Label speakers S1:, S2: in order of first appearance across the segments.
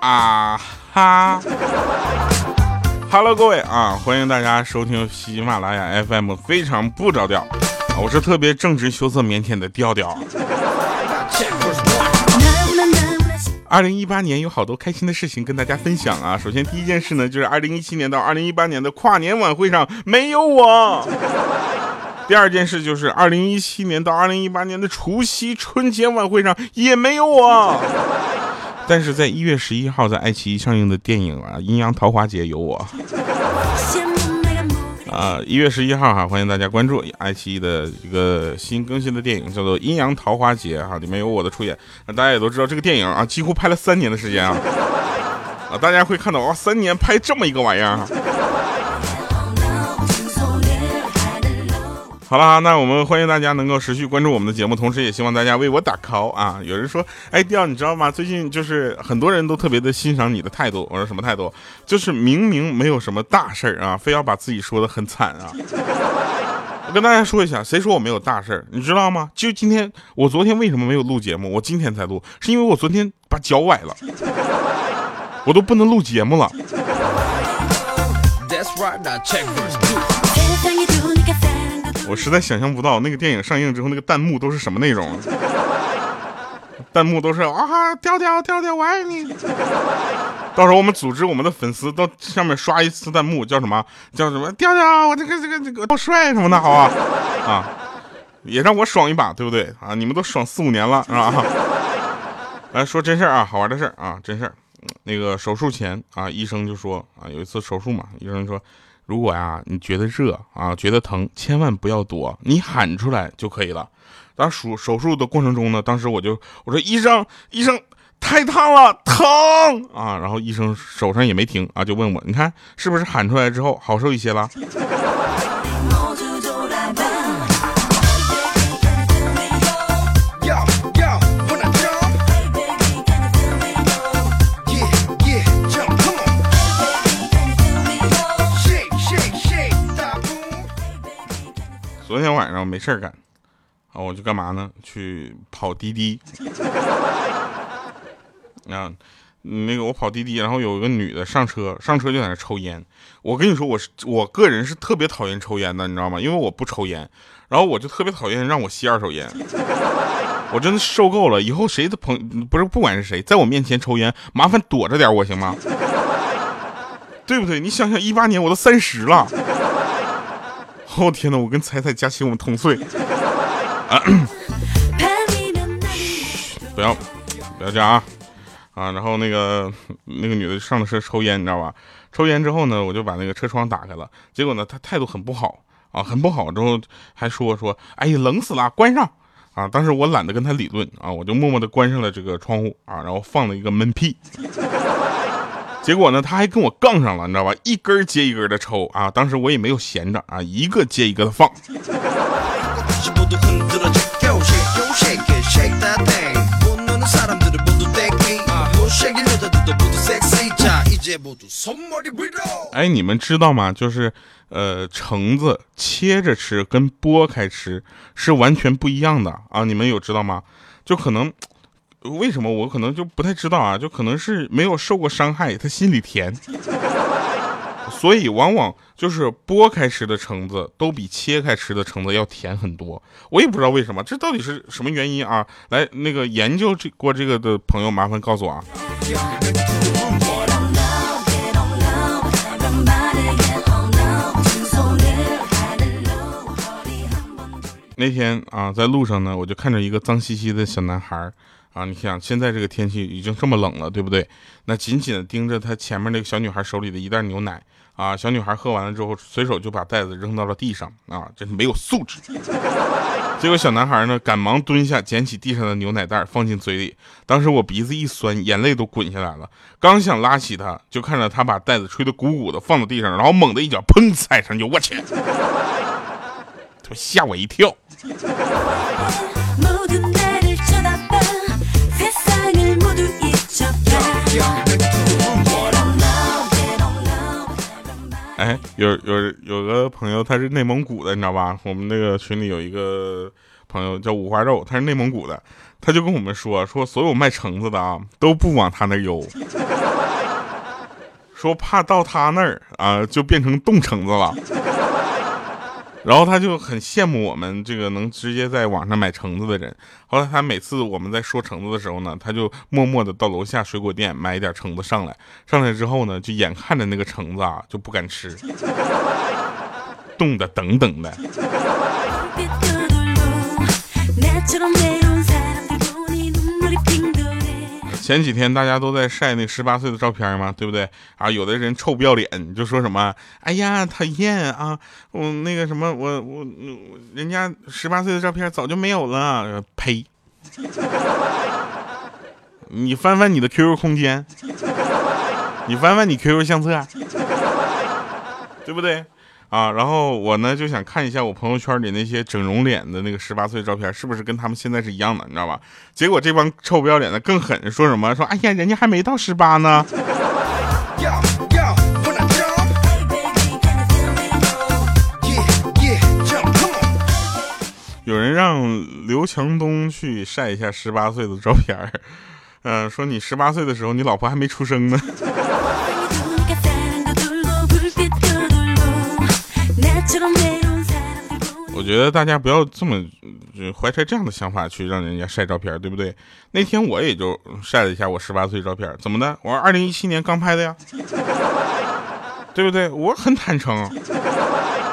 S1: 啊哈，Hello，各位啊，欢迎大家收听喜马拉雅 FM，非常不着调，我是特别正直、羞涩、腼腆的调调。二零一八年有好多开心的事情跟大家分享啊。首先第一件事呢，就是二零一七年到二零一八年的跨年晚会上没有我。第二件事就是二零一七年到二零一八年的除夕春节晚会上也没有我。但是在一月十一号在爱奇艺上映的电影啊《阴阳桃花劫》有我。啊，一月十一号哈，欢迎大家关注爱奇艺的一个新更新的电影，叫做《阴阳桃花劫》哈，里面有我的出演。那大家也都知道，这个电影啊，几乎拍了三年的时间啊，啊，大家会看到哇，三年拍这么一个玩意儿好了，那我们欢迎大家能够持续关注我们的节目，同时也希望大家为我打 call 啊！有人说，哎，调，你知道吗？最近就是很多人都特别的欣赏你的态度。我说什么态度？就是明明没有什么大事儿啊，非要把自己说的很惨啊。我跟大家说一下，谁说我没有大事儿？你知道吗？就今天，我昨天为什么没有录节目？我今天才录，是因为我昨天把脚崴了，我都不能录节目了。我实在想象不到那个电影上映之后，那个弹幕都是什么内容。弹幕都是啊，调调调调，我爱你。到时候我们组织我们的粉丝到上面刷一次弹幕，叫什么？叫什么？调调，我这个这个这个好帅什么的，好啊啊，也让我爽一把，对不对啊？你们都爽四五年了，是吧？来说真事儿啊，好玩的事儿啊，真事儿。那个手术前啊，医生就说啊，有一次手术嘛，医生说，如果呀你觉得热啊，觉得疼，千万不要躲，你喊出来就可以了。当手手术的过程中呢，当时我就我说医生医生太烫了，疼啊！然后医生手上也没停啊，就问我，你看是不是喊出来之后好受一些了？昨天晚上没事儿干，啊，我就干嘛呢？去跑滴滴。啊，那个我跑滴滴，然后有一个女的上车，上车就在那抽烟。我跟你说，我是我个人是特别讨厌抽烟的，你知道吗？因为我不抽烟，然后我就特别讨厌让我吸二手烟。我真的受够了，以后谁的朋不是不管是谁，在我面前抽烟，麻烦躲着点我行吗？对不对？你想想，一八年我都三十了。哦天哪，我跟彩彩、佳琪我们同岁，不要不要这样啊啊！然后那个那个女的上了车抽烟，你知道吧？抽烟之后呢，我就把那个车窗打开了，结果呢，她态度很不好啊，很不好，之后还说说，哎呀，冷死了，关上啊！当时我懒得跟她理论啊，我就默默的关上了这个窗户啊，然后放了一个闷屁。结果呢，他还跟我杠上了，你知道吧？一根接一根的抽啊，当时我也没有闲着啊，一个接一个的放。哎，你们知道吗？就是呃，橙子切着吃跟剥开吃是完全不一样的啊，你们有知道吗？就可能。为什么我可能就不太知道啊？就可能是没有受过伤害，他心里甜，所以往往就是剥开吃的橙子都比切开吃的橙子要甜很多。我也不知道为什么，这到底是什么原因啊？来，那个研究这过这个的朋友，麻烦告诉我啊！那天啊，在路上呢，我就看着一个脏兮兮的小男孩啊。你想，现在这个天气已经这么冷了，对不对？那紧紧的盯着他前面那个小女孩手里的一袋牛奶啊。小女孩喝完了之后，随手就把袋子扔到了地上啊，真是没有素质。结果小男孩呢，赶忙蹲下，捡起地上的牛奶袋放进嘴里。当时我鼻子一酸，眼泪都滚下来了。刚想拉起他，就看着他把袋子吹得鼓鼓的，放到地上，然后猛地一脚砰踩上去，我去！他吓我一跳。哎，有有有个朋友他是内蒙古的，你知道吧？我们那个群里有一个朋友叫五花肉，他是内蒙古的，他就跟我们说说所有卖橙子的啊都不往他那邮，说怕到他那儿啊就变成冻橙子了。然后他就很羡慕我们这个能直接在网上买橙子的人。后来他每次我们在说橙子的时候呢，他就默默的到楼下水果店买一点橙子上来。上来之后呢，就眼看着那个橙子啊就不敢吃，冻的等等的。前几天大家都在晒那十八岁的照片嘛，对不对啊？有的人臭不要脸，就说什么，哎呀，讨厌啊，我那个什么，我我我人家十八岁的照片早就没有了，呸！你翻翻你的 QQ 空间，你翻翻你 QQ 相册，对不对？啊，然后我呢就想看一下我朋友圈里那些整容脸的那个十八岁照片，是不是跟他们现在是一样的，你知道吧？结果这帮臭不要脸的更狠，说什么说，哎呀，人家还没到十八呢。有人让刘强东去晒一下十八岁的照片儿，嗯、说你十八岁的时候，你老婆还没出生呢。我觉得大家不要这么怀揣这样的想法去让人家晒照片，对不对？那天我也就晒了一下我十八岁照片，怎么的？我二零一七年刚拍的呀，对不对？我很坦诚，知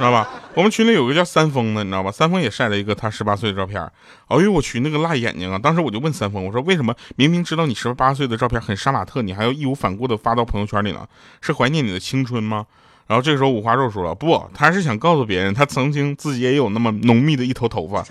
S1: 道吧？我们群里有个叫三丰的，你知道吧？三丰也晒了一个他十八岁的照片。哎呦我去，那个辣眼睛啊！当时我就问三丰，我说为什么明明知道你十八岁的照片很杀马特，你还要义无反顾的发到朋友圈里呢？是怀念你的青春吗？然后这个时候五花肉说了不他是想告诉别人他曾经自己也有那么浓密的一头头发。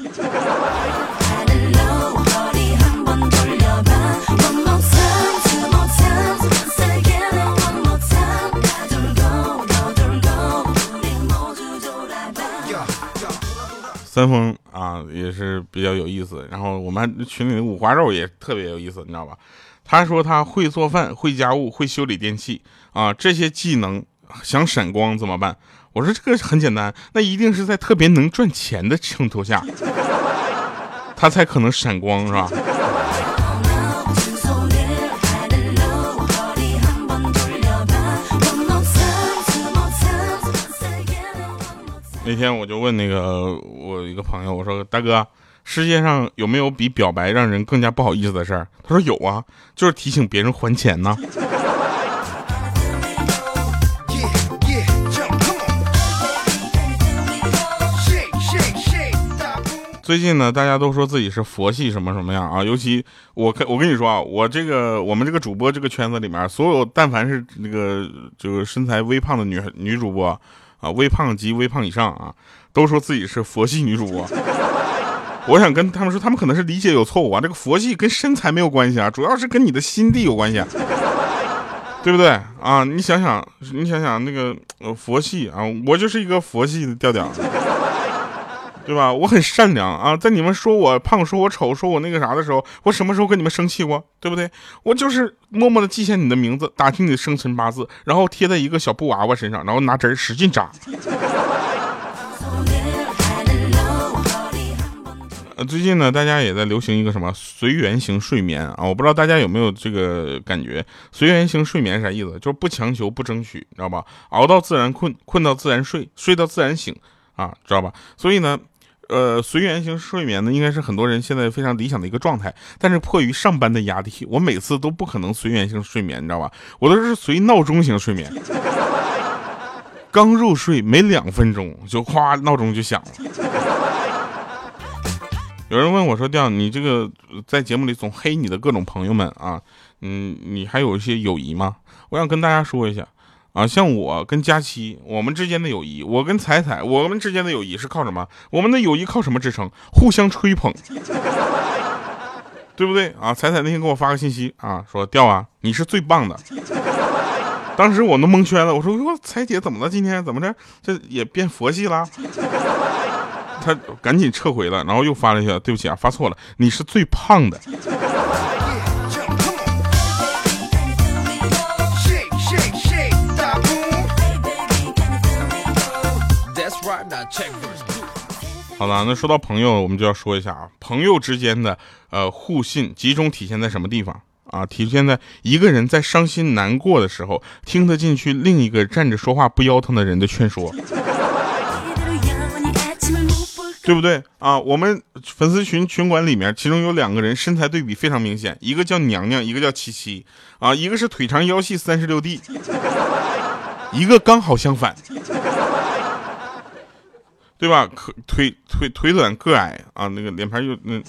S1: 三丰啊也是比较有意思然后我们群里的五花肉也特别有意思你知道吧？他说他会做饭会家务会修理电器啊这些技能想闪光怎么办？我说这个很简单，那一定是在特别能赚钱的衬托下，他才可能闪光，是吧？那天我就问那个我一个朋友，我说大哥，世界上有没有比表白让人更加不好意思的事儿？他说有啊，就是提醒别人还钱呢。最近呢，大家都说自己是佛系什么什么样啊，尤其我跟我跟你说啊，我这个我们这个主播这个圈子里面，所有但凡是那个就是身材微胖的女女主播啊，微胖及微胖以上啊，都说自己是佛系女主播。我想跟他们说，他们可能是理解有错误啊。这个佛系跟身材没有关系啊，主要是跟你的心地有关系、啊，对不对啊？你想想，你想想那个佛系啊，我就是一个佛系的调调。对吧？我很善良啊，在你们说我胖、说我丑、说我那个啥的时候，我什么时候跟你们生气过？对不对？我就是默默的记下你的名字，打听你的生辰八字，然后贴在一个小布娃娃身上，然后拿针使劲扎。呃，最近呢，大家也在流行一个什么随缘型睡眠啊？我不知道大家有没有这个感觉，随缘型睡眠啥意思？就是不强求、不争取，知道吧？熬到自然困，困到自然睡，睡到自然醒，啊，知道吧？所以呢，呃，随缘型睡眠呢，应该是很多人现在非常理想的一个状态。但是迫于上班的压力，我每次都不可能随缘型睡眠，你知道吧？我都是随闹钟型睡眠。刚入睡没两分钟，就哗闹钟就响了。有人问我说：“调，你这个在节目里总黑你的各种朋友们啊，嗯，你还有一些友谊吗？”我想跟大家说一下啊，像我跟佳期，我们之间的友谊，我跟彩彩，我们之间的友谊是靠什么？我们的友谊靠什么支撑？互相吹捧，对不对啊？彩彩那天给我发个信息啊，说：“调啊，你是最棒的。”当时我都蒙圈了，我说：“我彩姐怎么了？今天怎么着？这也变佛系了？”他赶紧撤回了，然后又发了一下：“对不起啊，发错了，你是最胖的。”好了那说到朋友我们就要说一下啊朋友之间的呃互信集中体现在什么地方？啊体现在一个人在伤心难过的时候听得进去另一个站着说话不腰疼的人的劝说。对不对？啊我们粉丝群群管里面其中有两个人身材对比非常明显一个叫娘娘一个叫七七啊一个是腿长腰细三十六 d 一个刚好相反。对吧？可腿腿腿短个矮啊，那个脸盘又那，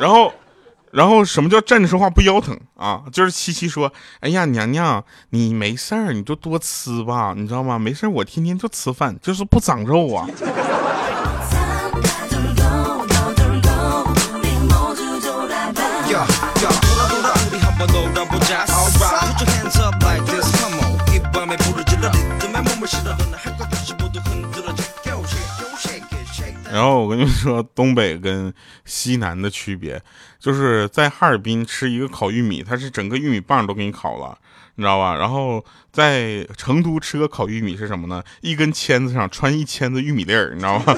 S1: 然后，然后什么叫站着说话不腰疼啊？就是七七说，哎呀，娘娘，你没事儿你就多吃吧，你知道吗？没事儿我天天就吃饭，就是不长肉啊。我跟你说，东北跟西南的区别，就是在哈尔滨吃一个烤玉米，它是整个玉米棒都给你烤了，你知道吧？然后在成都吃个烤玉米是什么呢？一根签子上穿一签子玉米粒儿，你知道吗？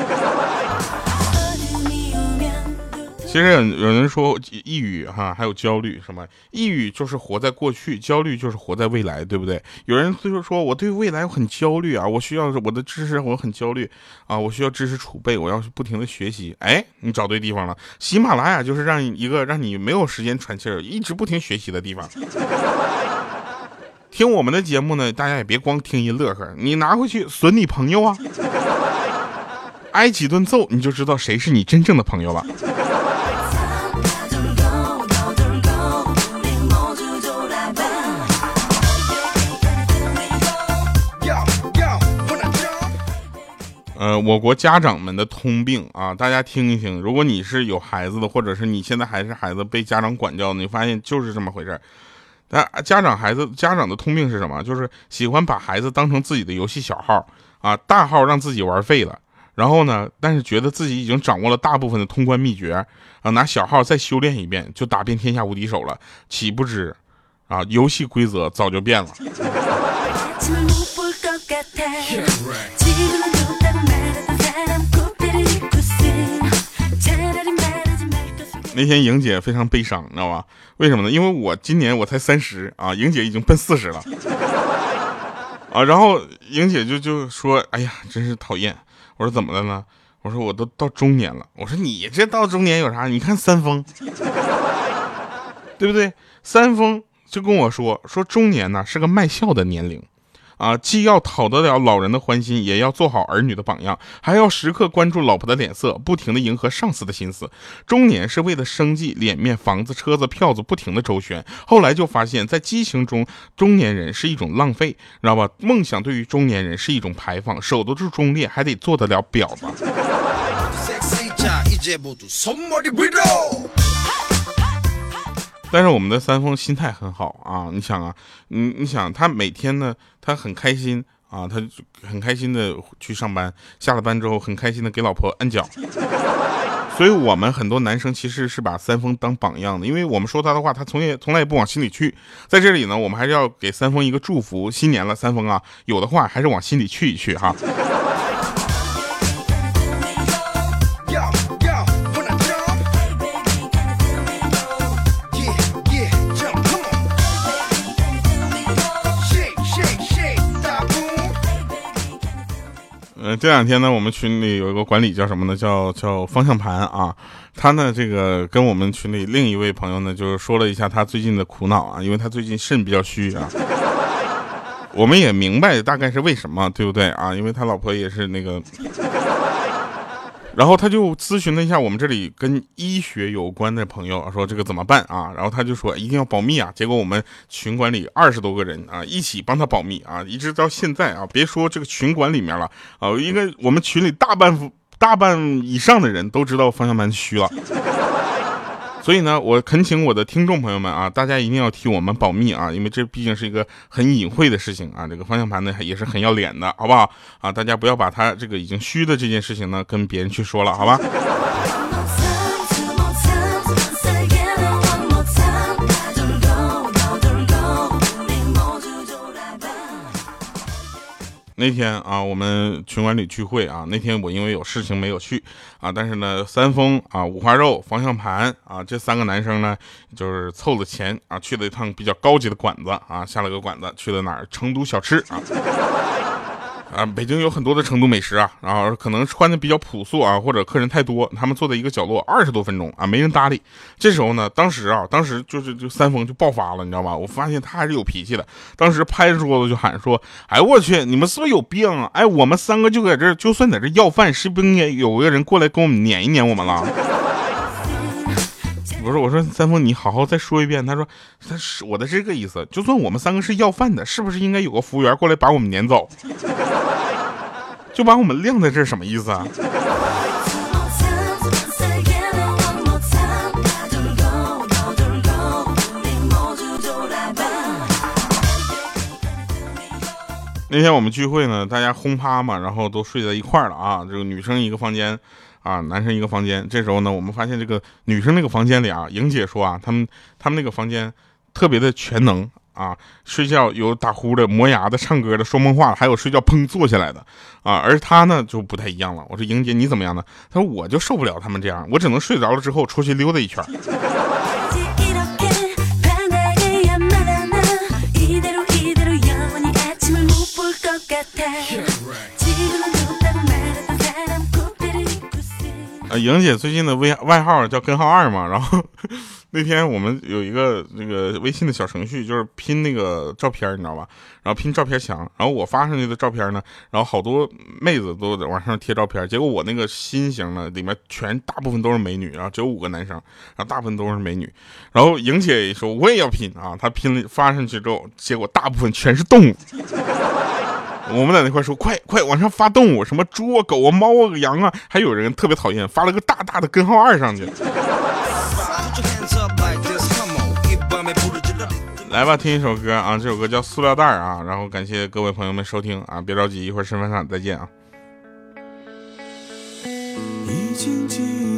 S1: 其实有有人说抑郁哈，还有焦虑什么？抑郁就是活在过去，焦虑就是活在未来，对不对？有人就是说我对未来很焦虑啊，我需要我的知识，我很焦虑啊，我需要知识储备，我要不停的学习。哎，你找对地方了，喜马拉雅就是让一个让你没有时间喘气儿，一直不停学习的地方。听我们的节目呢，大家也别光听一乐呵，你拿回去损你朋友啊，挨几顿揍你就知道谁是你真正的朋友了。呃，我国家长们的通病啊，大家听一听。如果你是有孩子的，或者是你现在还是孩子被家长管教，你发现就是这么回事儿。那家长孩子家长的通病是什么？就是喜欢把孩子当成自己的游戏小号啊，大号让自己玩废了。然后呢，但是觉得自己已经掌握了大部分的通关秘诀啊，拿小号再修炼一遍，就打遍天下无敌手了。岂不知啊，游戏规则早就变了。那天莹姐非常悲伤，你知道吧？为什么呢？因为我今年我才三十啊，莹姐已经奔四十了啊。然后莹姐就就说：“哎呀，真是讨厌。”我说：“怎么了呢？”我说：“我都到中年了。”我说：“你这到中年有啥？你看三丰，对不对？三丰就跟我说说中年呢是个卖笑的年龄。”啊，既要讨得了老人的欢心，也要做好儿女的榜样，还要时刻关注老婆的脸色，不停的迎合上司的心思。中年是为了生计、脸面、房子、车子、票子不停的周旋。后来就发现，在激情中，中年人是一种浪费，知道吧？梦想对于中年人是一种排放，守得住忠烈，还得做得了婊子。但是我们的三丰心态很好啊，你想啊，你你想他每天呢，他很开心啊，他很开心的去上班，下了班之后很开心的给老婆按脚。所以，我们很多男生其实是把三丰当榜样的，因为我们说他的话，他从也从来也不往心里去。在这里呢，我们还是要给三丰一个祝福，新年了，三丰啊，有的话还是往心里去一去哈。这两天呢，我们群里有一个管理叫什么呢？叫叫方向盘啊。他呢，这个跟我们群里另一位朋友呢，就是说了一下他最近的苦恼啊，因为他最近肾比较虚啊。我们也明白大概是为什么，对不对啊？因为他老婆也是那个，然后他就咨询了一下我们这里跟医学有关的朋友，说这个怎么办啊？然后他就说一定要保密啊。结果我们群管里二十多个人啊，一起帮他保密啊，一直到现在啊，别说这个群管里面了啊，应该我们群里大半大半以上的人都知道方向盘虚了。所以呢，我恳请我的听众朋友们啊，大家一定要替我们保密啊，因为这毕竟是一个很隐晦的事情啊。这个方向盘呢也是很要脸的，好不好啊？大家不要把它这个已经虚的这件事情呢跟别人去说了，好吧？那天啊，我们群管理聚会啊，那天我因为有事情没有去啊，但是呢，三丰啊、五花肉、方向盘啊这三个男生呢，就是凑了钱啊，去了一趟比较高级的馆子啊，下了个馆子，去了哪儿？成都小吃啊。啊，北京有很多的成都美食啊，然后可能穿的比较朴素啊，或者客人太多，他们坐在一个角落二十多分钟啊，没人搭理。这时候呢，当时啊，当时就是就三丰就爆发了，你知道吧？我发现他还是有脾气的，当时拍着桌子就喊说：“哎，我去，你们是不是有病啊？哎，我们三个就在这，就算在这要饭，是不是应该有个人过来跟我们撵一撵我们了？”不是，我说三丰，你好好再说一遍。他说，他是我的这个意思。就算我们三个是要饭的，是不是应该有个服务员过来把我们撵走？就把我们晾在这儿，什么意思啊？那天我们聚会呢，大家轰趴嘛，然后都睡在一块儿了啊，这个女生一个房间。啊，男生一个房间。这时候呢，我们发现这个女生那个房间里啊，莹姐说啊，他们他们那个房间特别的全能啊，睡觉有打呼的、磨牙的、唱歌的、说梦话的，还有睡觉砰坐下来的啊。而她呢就不太一样了。我说莹姐你怎么样呢？她说我就受不了他们这样，我只能睡着了之后出去溜达一圈啊，莹姐最近的微外号叫根号二嘛，然后那天我们有一个那个微信的小程序，就是拼那个照片，你知道吧？然后拼照片墙，然后我发上去的照片呢，然后好多妹子都在往上贴照片，结果我那个心形呢，里面全大部分都是美女，然后只有五个男生，然后大部分都是美女。然后莹姐说我也要拼啊，她拼了发上去之后，结果大部分全是动物。我们在那块说快快往上发动物什么猪啊狗啊猫啊羊啊还有人特别讨厌发了个大大的根号二上去。来吧听一首歌啊这首歌叫塑料袋啊然后感谢各位朋友们收听啊别着急一会儿身份上再见啊。
S2: 已经记忆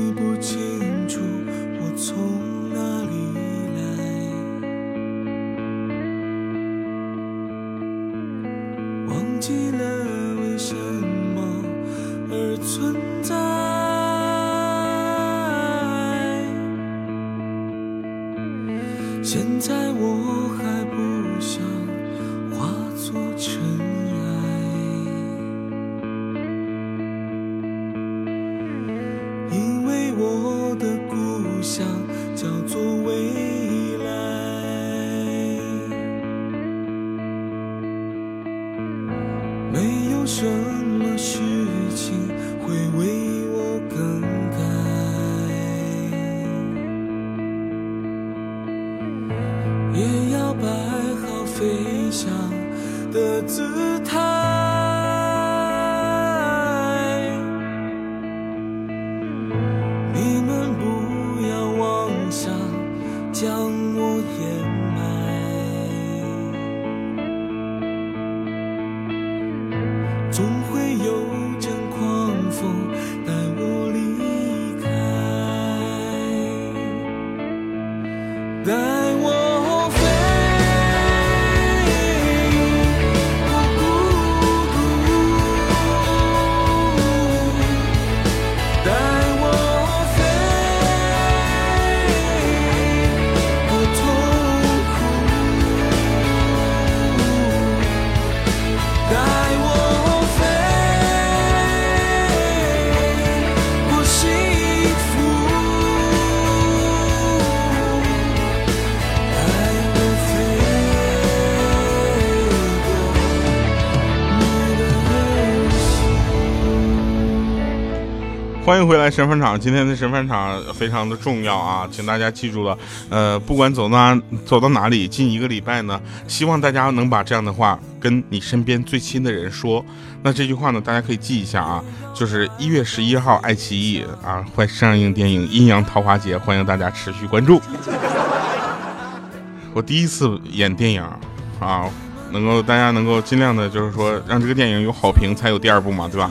S2: 想将我淹没。
S1: 欢迎回来神饭场，今天的神饭场非常的重要啊，请大家记住了，呃，不管走到走到哪里，近一个礼拜呢，希望大家能把这样的话跟你身边最亲的人说。那这句话呢，大家可以记一下啊，就是一月十一号，爱奇艺啊会上映电影《阴阳桃花劫》，欢迎大家持续关注。我第一次演电影啊，能够大家能够尽量的，就是说让这个电影有好评，才有第二部嘛，对吧？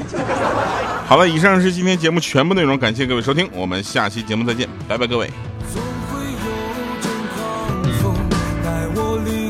S1: 好了，以上是今天节目全部内容，感谢各位收听，我们下期节目再见，拜拜，各位。
S2: 总会有阵狂风带我离